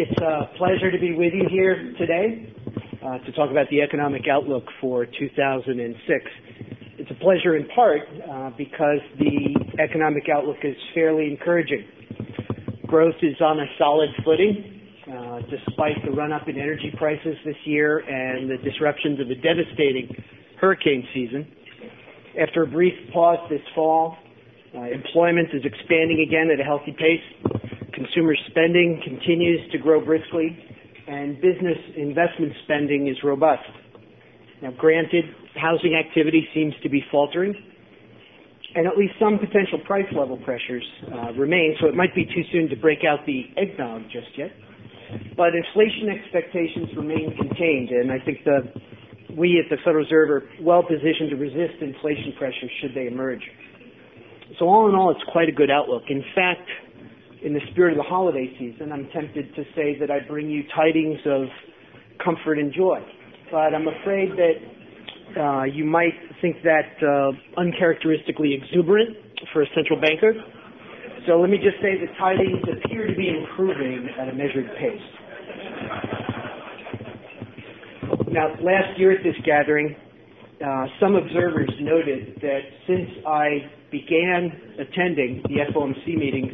It's a pleasure to be with you here today uh, to talk about the economic outlook for 2006. It's a pleasure in part uh, because the economic outlook is fairly encouraging. Growth is on a solid footing uh, despite the run-up in energy prices this year and the disruptions of a devastating hurricane season. After a brief pause this fall, employment is expanding again at a healthy pace. Consumer spending continues to grow briskly, and business investment spending is robust. Now, granted, housing activity seems to be faltering, and at least some potential price level pressures uh, remain, so it might be too soon to break out the eggnog just yet. But inflation expectations remain contained, and I think we at the Federal Reserve are well positioned to resist inflation pressures should they emerge. So all in all, it's quite a good outlook. In fact, in the spirit of the holiday season, I'm tempted to say that I bring you tidings of comfort and joy. But I'm afraid that uh, you might think that uh, uncharacteristically exuberant for a central banker. So let me just say the tidings appear to be improving at a measured pace. Now, last year at this gathering, uh, some observers noted that since I began attending the FOMC meetings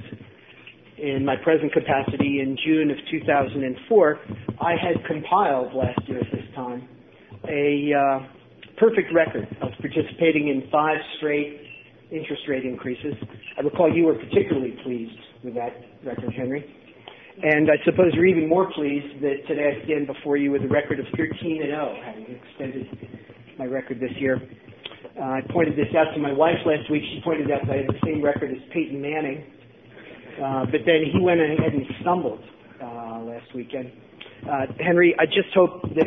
in my present capacity in June of 2004, I had compiled last year at this time a uh, perfect record of participating in five straight interest rate increases. I recall you were particularly pleased with that record, Henry. And I suppose you're even more pleased that today I stand before you with a record of 13 and 0, having extended my record this year. Uh, I pointed this out to my wife last week. She pointed out that I had the same record as Peyton Manning, but then he went ahead and stumbled uh, last weekend. Uh, Henry, I just hope that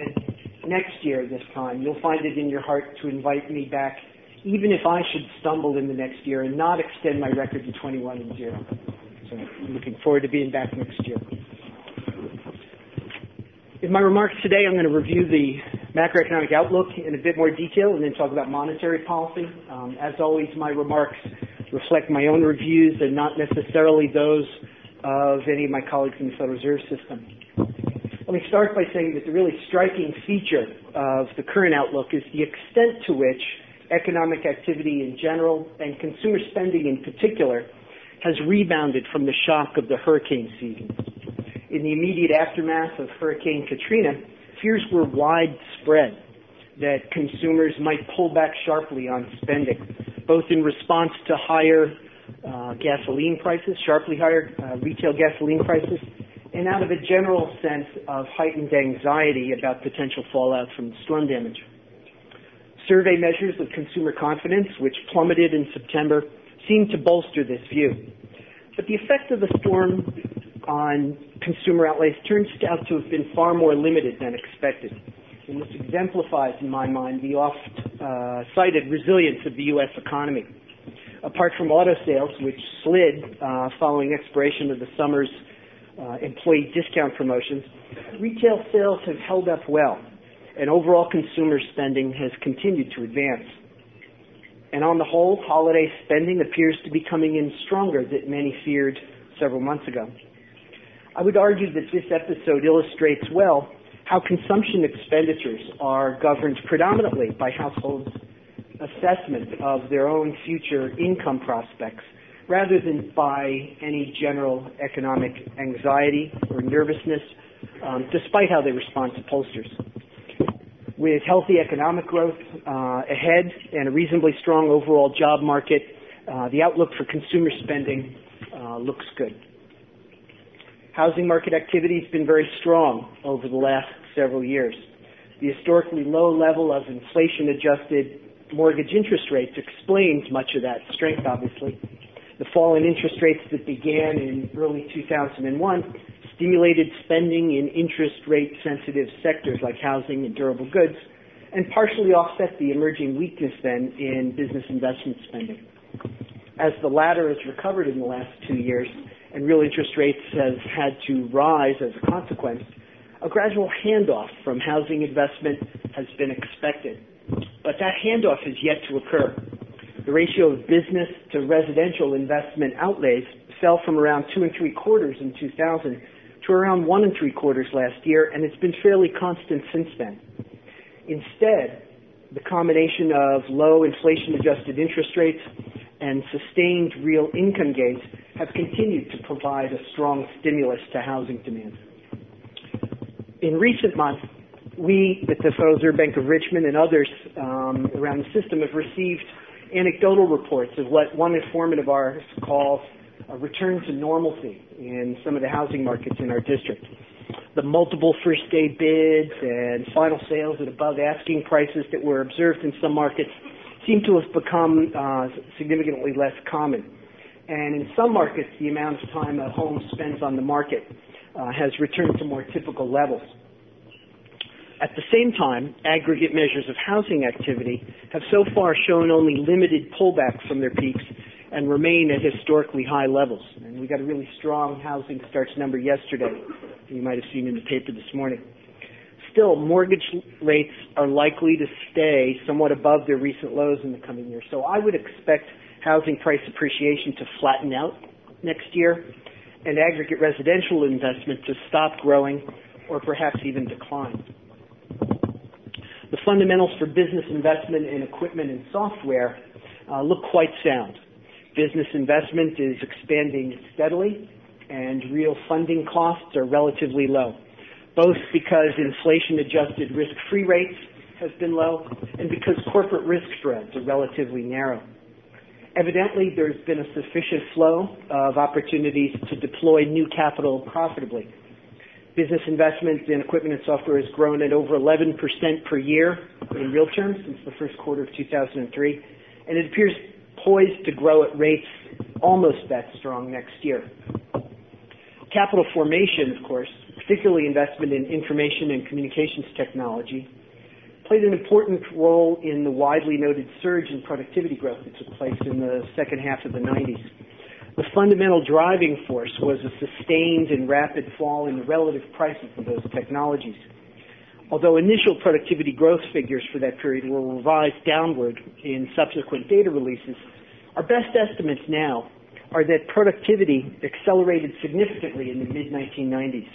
next year, this time, you'll find it in your heart to invite me back, even if I should stumble in the next year and not extend my record to 21 and 0. So I'm looking forward to being back next year. In my remarks today, I'm going to review the macroeconomic outlook in a bit more detail and then talk about monetary policy. Um, as always, my remarks reflect my own reviews and not necessarily those of any of my colleagues in the Federal Reserve System. Let me start by saying that the really striking feature of the current outlook is the extent to which economic activity in general and consumer spending in particular has rebounded from the shock of the hurricane season. In the immediate aftermath of Hurricane Katrina, fears were widespread that consumers might pull back sharply on spending, both in response to higher uh, gasoline prices, sharply higher uh, retail gasoline prices, and out of a general sense of heightened anxiety about potential fallout from storm damage. Survey measures of consumer confidence, which plummeted in September, seem to bolster this view. But the effect of the storm on consumer outlays turns out to have been far more limited than expected. And this exemplifies, in my mind, the oft-cited resilience of the U.S. economy. Apart from auto sales, which slid uh, following expiration of the summer's uh, employee discount promotions, retail sales have held up well, and overall consumer spending has continued to advance. And on the whole, holiday spending appears to be coming in stronger than many feared several months ago. I would argue that this episode illustrates well how consumption expenditures are governed predominantly by households' assessment of their own future income prospects rather than by any general economic anxiety or nervousness, um, despite how they respond to pollsters. With healthy economic growth uh, ahead and a reasonably strong overall job market, uh, the outlook for consumer spending uh, looks good. Housing market activity has been very strong over the last several years. The historically low level of inflation-adjusted mortgage interest rates explains much of that strength, obviously. The fall in interest rates that began in early 2001 stimulated spending in interest rate sensitive sectors like housing and durable goods, and partially offset the emerging weakness then in business investment spending. As the latter has recovered in the last two years, and real interest rates have had to rise as a consequence, a gradual handoff from housing investment has been expected. But that handoff has yet to occur. The ratio of business to residential investment outlays fell from around two and three quarters in 2000 to around one and three quarters last year, and it's been fairly constant since then. Instead, the combination of low inflation-adjusted interest rates and sustained real income gains have continued to provide a strong stimulus to housing demand. In recent months, we at the Reserve Bank of Richmond and others um, around the system have received anecdotal reports of what one informant of ours calls a return to normalcy in some of the housing markets in our district. The multiple first day bids and final sales at above asking prices that were observed in some markets seem to have become uh, significantly less common. And in some markets, the amount of time a home spends on the market uh, has returned to more typical levels. At the same time, aggregate measures of housing activity have so far shown only limited pullback from their peaks and remain at historically high levels. And we got a really strong housing starts number yesterday. You might have seen in the paper this morning. Still, mortgage rates are likely to stay somewhat above their recent lows in the coming year. So I would expect housing price appreciation to flatten out next year and aggregate residential investment to stop growing or perhaps even decline. The fundamentals for business investment in equipment and software uh, look quite sound. Business investment is expanding steadily, and real funding costs are relatively low, both because inflation-adjusted risk-free rates has been low and because corporate risk spreads are relatively narrow. Evidently, there's been a sufficient flow of opportunities to deploy new capital profitably Business investment in equipment and software has grown at over 11% per year in real terms since the first quarter of 2003, and it appears poised to grow at rates almost that strong next year. Capital formation, of course, particularly investment in information and communications technology, played an important role in the widely noted surge in productivity growth that took place in the second half of the 90s. The fundamental driving force was a sustained and rapid fall in the relative prices of those technologies. Although initial productivity growth figures for that period were revised downward in subsequent data releases, our best estimates now are that productivity accelerated significantly in the mid-1990s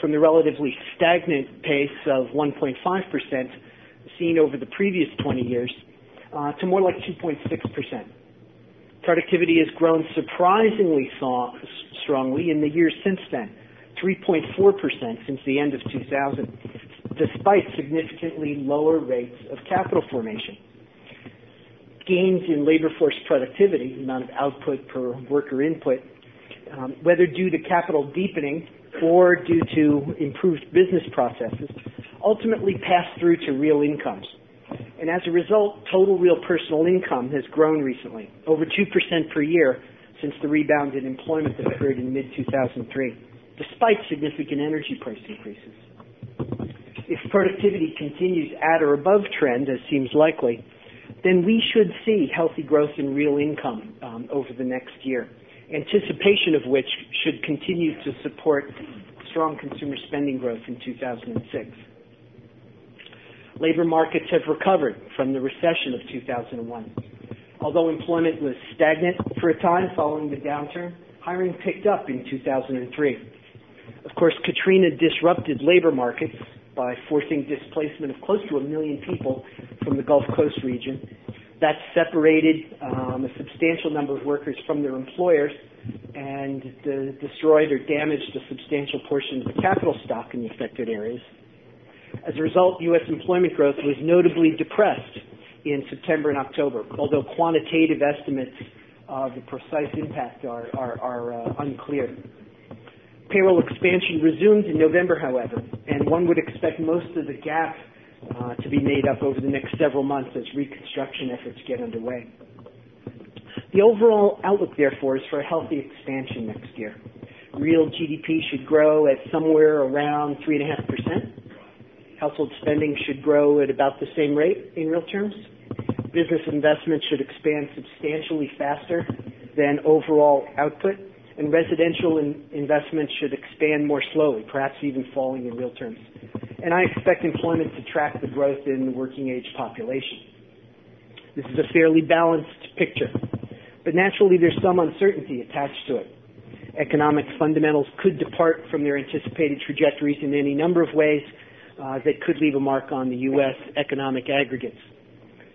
from the relatively stagnant pace of 1.5% seen over the previous 20 years uh, to more like 2.6%. Productivity has grown surprisingly strongly in the years since then, 3.4% since the end of 2000, despite significantly lower rates of capital formation. Gains in labor force productivity, amount of output per worker input, um, whether due to capital deepening or due to improved business processes, ultimately pass through to real incomes. And as a result, total real personal income has grown recently, over 2% per year since the rebound in employment that occurred in mid-2003, despite significant energy price increases. If productivity continues at or above trend, as seems likely, then we should see healthy growth in real income um, over the next year, anticipation of which should continue to support strong consumer spending growth in 2006 labor markets have recovered from the recession of 2001. Although employment was stagnant for a time following the downturn, hiring picked up in 2003. Of course, Katrina disrupted labor markets by forcing displacement of close to a million people from the Gulf Coast region. That separated um, a substantial number of workers from their employers and destroyed or damaged a substantial portion of the capital stock in the affected areas. As a result, U.S. employment growth was notably depressed in September and October, although quantitative estimates of the precise impact are, uh, unclear. Payroll expansion resumed in November, however, and one would expect most of the gap Uh, to be made up over the next several months as reconstruction efforts get underway. The overall outlook, therefore, is for a healthy expansion next year. Real GDP should grow at somewhere around 3.5%, Household spending should grow at about the same rate in real terms. Business investment should expand substantially faster than overall output, and residential investment should expand more slowly, perhaps even falling in real terms. And I expect employment to track the growth in the working age population. This is a fairly balanced picture, but naturally there's some uncertainty attached to it. Economic fundamentals could depart from their anticipated trajectories in any number of ways uh, that could leave a mark on the U.S. economic aggregates.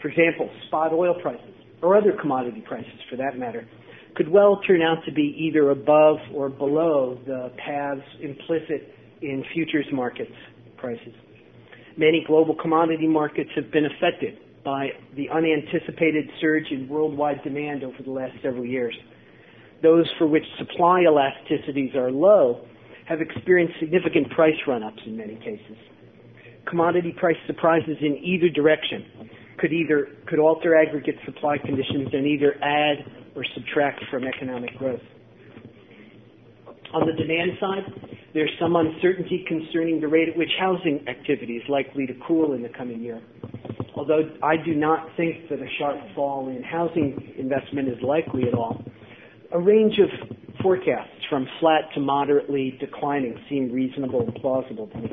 For example, spot oil prices, or other commodity prices for that matter, could well turn out to be either above or below the paths implicit in futures markets prices. Many global commodity markets have been affected by the unanticipated surge in worldwide demand over the last several years. Those for which supply elasticities are low have experienced significant price run-ups in many cases. Commodity price surprises in either direction could either could alter aggregate supply conditions and either add or subtract from economic growth. On the demand side, there's some uncertainty concerning the rate at which housing activity is likely to cool in the coming year. Although I do not think that a sharp fall in housing investment is likely at all, a range of forecasts from flat to moderately declining seem reasonable and plausible to me.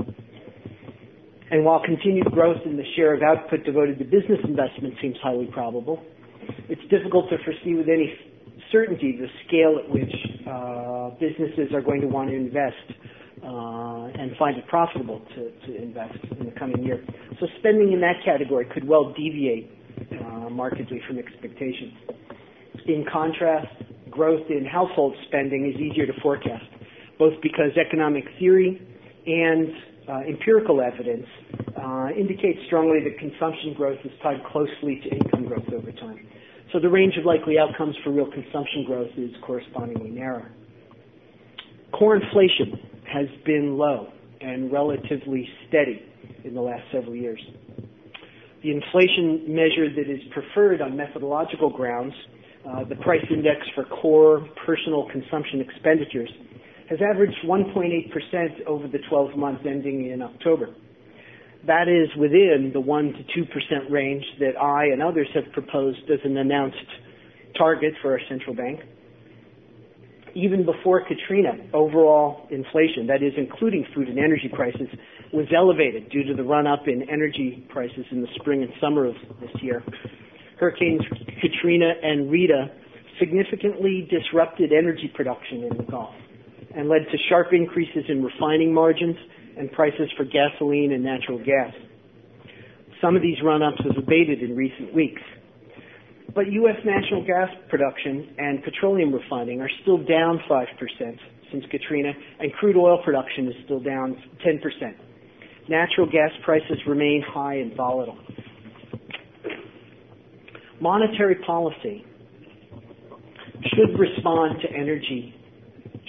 And while continued growth in the share of output devoted to business investment seems highly probable, it's difficult to foresee with any certainty the scale at which businesses are going to want to invest uh, and find it profitable to, invest in the coming year. So spending in that category could well deviate uh, markedly from expectations. In contrast, growth in household spending is easier to forecast, both because economic theory and uh, empirical evidence uh, indicates strongly that consumption growth is tied closely to income growth over time. So the range of likely outcomes for real consumption growth is correspondingly narrow. Core inflation has been low and relatively steady in the last several years. The inflation measure that is preferred on methodological grounds, uh, the price index for core personal consumption expenditures, has averaged 1.8% over the 12 months ending in October. That is within the 1 to 2% range that I and others have proposed as an announced target for our central bank. Even before Katrina, overall inflation, that is including food and energy prices, was elevated due to the run-up in energy prices in the spring and summer of this year. Hurricanes Katrina and Rita significantly disrupted energy production in the Gulf and led to sharp increases in refining margins and prices for gasoline and natural gas. Some of these run-ups have abated in recent weeks. But U.S. natural gas production and petroleum refining are still down 5% since Katrina, and crude oil production is still down 10%. Natural gas prices remain high and volatile. Monetary policy should respond to energy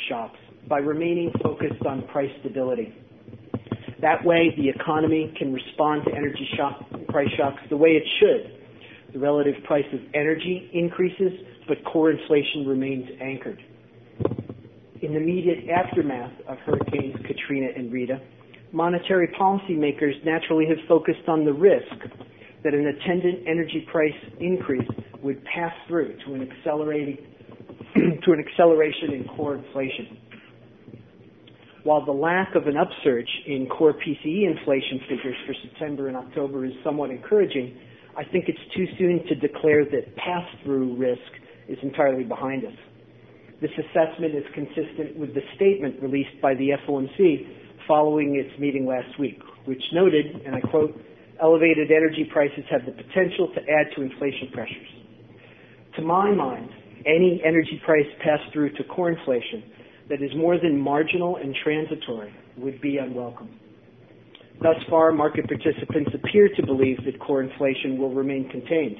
shocks by remaining focused on price stability. That way, the economy can respond to energy shock, price shocks the way it should. The relative price of energy increases, but core inflation remains anchored. In the immediate aftermath of Hurricanes Katrina and Rita, monetary policymakers naturally have focused on the risk that an attendant energy price increase would pass through to an accelerating to an acceleration in core inflation. While the lack of an upsurge in core PCE inflation figures for September and October is somewhat encouraging, I think it's too soon to declare that pass-through risk is entirely behind us. This assessment is consistent with the statement released by the FOMC following its meeting last week, which noted, and I quote, elevated energy prices have the potential to add to inflation pressures. To my mind, any energy price pass-through to core inflation that is more than marginal and transitory would be unwelcome. Thus far, market participants appear to believe that core inflation will remain contained.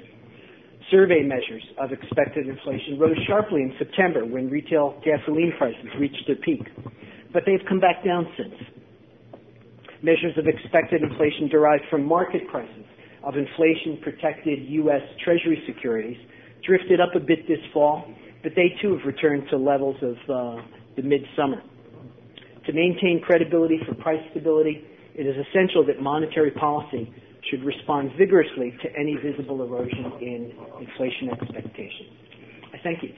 Survey measures of expected inflation rose sharply in September when retail gasoline prices reached their peak, but they've come back down since. Measures of expected inflation derived from market prices of inflation-protected U.S. Treasury securities drifted up a bit this fall, but they too have returned to levels of uh, the midsummer. To maintain credibility for price stability, it is essential that monetary policy should respond vigorously to any visible erosion in inflation expectations. I thank you.